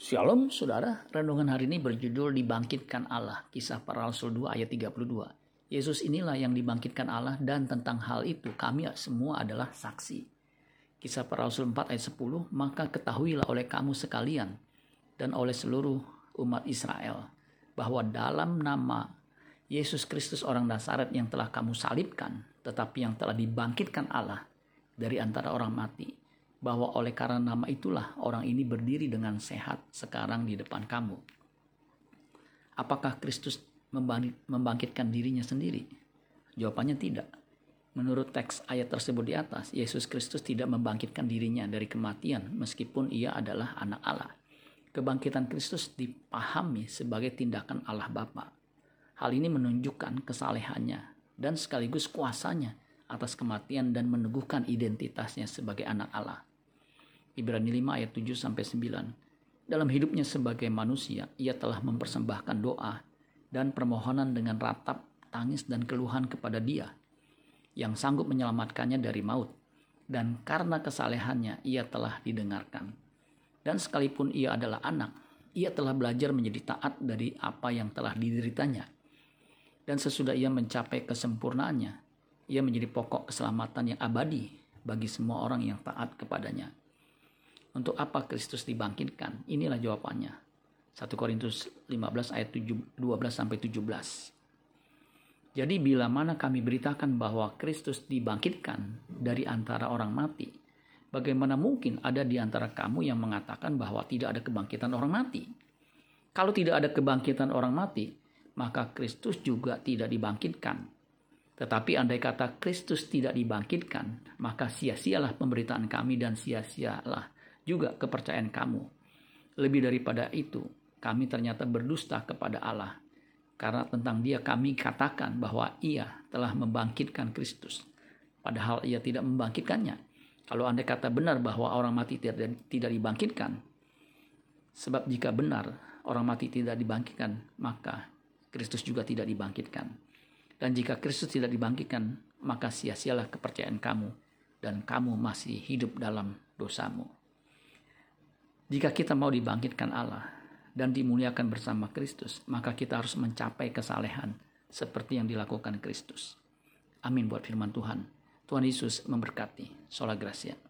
Shalom saudara, renungan hari ini berjudul Dibangkitkan Allah, kisah para rasul 2 ayat 32. Yesus inilah yang dibangkitkan Allah dan tentang hal itu kami semua adalah saksi. Kisah para rasul 4 ayat 10, maka ketahuilah oleh kamu sekalian dan oleh seluruh umat Israel bahwa dalam nama Yesus Kristus orang Nazaret yang telah kamu salibkan, tetapi yang telah dibangkitkan Allah dari antara orang mati, bahwa oleh karena nama itulah orang ini berdiri dengan sehat sekarang di depan kamu. Apakah Kristus membangkitkan dirinya sendiri? Jawabannya tidak. Menurut teks ayat tersebut di atas, Yesus Kristus tidak membangkitkan dirinya dari kematian meskipun ia adalah anak Allah. Kebangkitan Kristus dipahami sebagai tindakan Allah Bapa. Hal ini menunjukkan kesalehannya dan sekaligus kuasanya atas kematian dan meneguhkan identitasnya sebagai anak Allah. Ibrani 5 ayat 7 sampai 9. Dalam hidupnya sebagai manusia, ia telah mempersembahkan doa dan permohonan dengan ratap, tangis dan keluhan kepada Dia yang sanggup menyelamatkannya dari maut. Dan karena kesalehannya, ia telah didengarkan. Dan sekalipun ia adalah anak, ia telah belajar menjadi taat dari apa yang telah dideritanya. Dan sesudah ia mencapai kesempurnaannya, ia menjadi pokok keselamatan yang abadi bagi semua orang yang taat kepadanya. Untuk apa Kristus dibangkitkan? Inilah jawabannya. 1 Korintus 15 ayat 12 sampai 17. Jadi bila mana kami beritakan bahwa Kristus dibangkitkan dari antara orang mati, bagaimana mungkin ada di antara kamu yang mengatakan bahwa tidak ada kebangkitan orang mati? Kalau tidak ada kebangkitan orang mati, maka Kristus juga tidak dibangkitkan. Tetapi andai kata Kristus tidak dibangkitkan, maka sia-sialah pemberitaan kami dan sia-sialah juga kepercayaan kamu. Lebih daripada itu, kami ternyata berdusta kepada Allah. Karena tentang dia kami katakan bahwa ia telah membangkitkan Kristus. Padahal ia tidak membangkitkannya. Kalau anda kata benar bahwa orang mati tidak, dibangkitkan. Sebab jika benar orang mati tidak dibangkitkan, maka Kristus juga tidak dibangkitkan. Dan jika Kristus tidak dibangkitkan, maka sia-sialah kepercayaan kamu dan kamu masih hidup dalam dosamu. Jika kita mau dibangkitkan Allah dan dimuliakan bersama Kristus, maka kita harus mencapai kesalehan seperti yang dilakukan Kristus. Amin buat firman Tuhan. Tuhan Yesus memberkati. Sola Gracia.